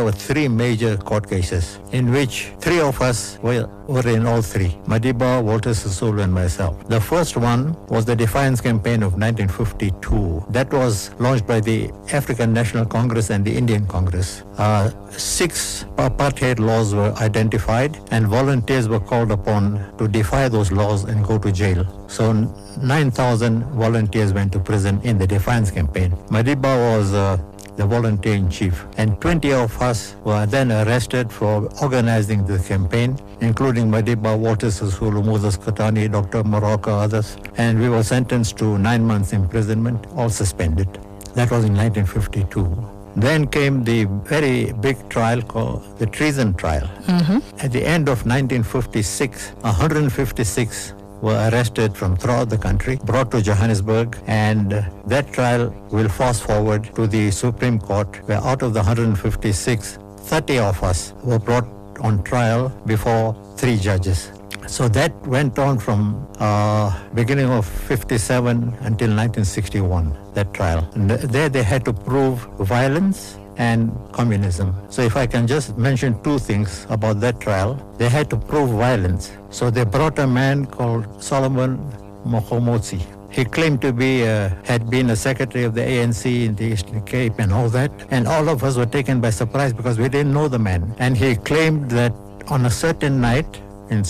there were three major court cases in which three of us were, were in all three Madiba, Walter Sisulu, and myself. The first one was the Defiance Campaign of 1952. That was launched by the African National Congress and the Indian Congress. Uh, six apartheid laws were identified, and volunteers were called upon to defy those laws and go to jail. So 9,000 volunteers went to prison in the Defiance Campaign. Madiba was uh, the volunteer in chief. And 20 of us were then arrested for organizing the campaign, including Madiba, Walter Sisulu, Moses Kotane, Dr. Moroka, others. And we were sentenced to nine months imprisonment, all suspended. That was in 1952. Then came the very big trial called the treason trial. Mm-hmm. At the end of 1956, 156 were arrested from throughout the country, brought to Johannesburg, and that trial will fast forward to the Supreme Court, where out of the 156, 30 of us were brought on trial before three judges. So that went on from uh, beginning of 57 until 1961, that trial. And there they had to prove violence and communism. So if I can just mention two things about that trial, they had to prove violence. So they brought a man called Solomon Mokomotsi. He claimed to be, uh, had been a secretary of the ANC in the Eastern Cape and all that. And all of us were taken by surprise because we didn't know the man. And he claimed that on a certain night, in,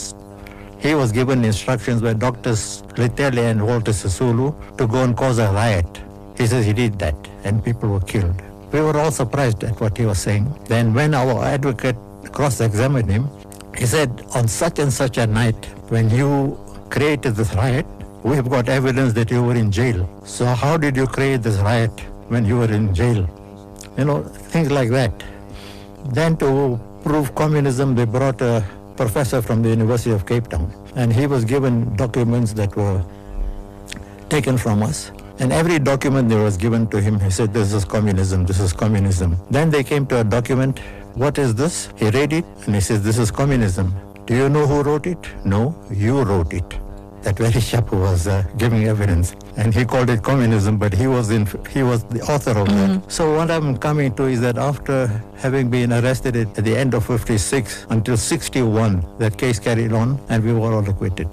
he was given instructions by Doctors Letele and Walter Sisulu to go and cause a riot. He says he did that and people were killed. We were all surprised at what he was saying. Then when our advocate cross-examined him, he said, on such and such a night, when you created this riot, we have got evidence that you were in jail. So how did you create this riot when you were in jail? You know, things like that. Then to prove communism, they brought a professor from the University of Cape Town. And he was given documents that were taken from us. And every document that was given to him, he said, This is communism, this is communism. Then they came to a document, What is this? He read it and he says, This is communism. Do you know who wrote it? No, you wrote it. That very chap who was uh, giving evidence, and he called it communism, but he was in, he was the author of that. So what I'm coming to is that after having been arrested at at the end of 56 until 61, that case carried on, and we were all acquitted.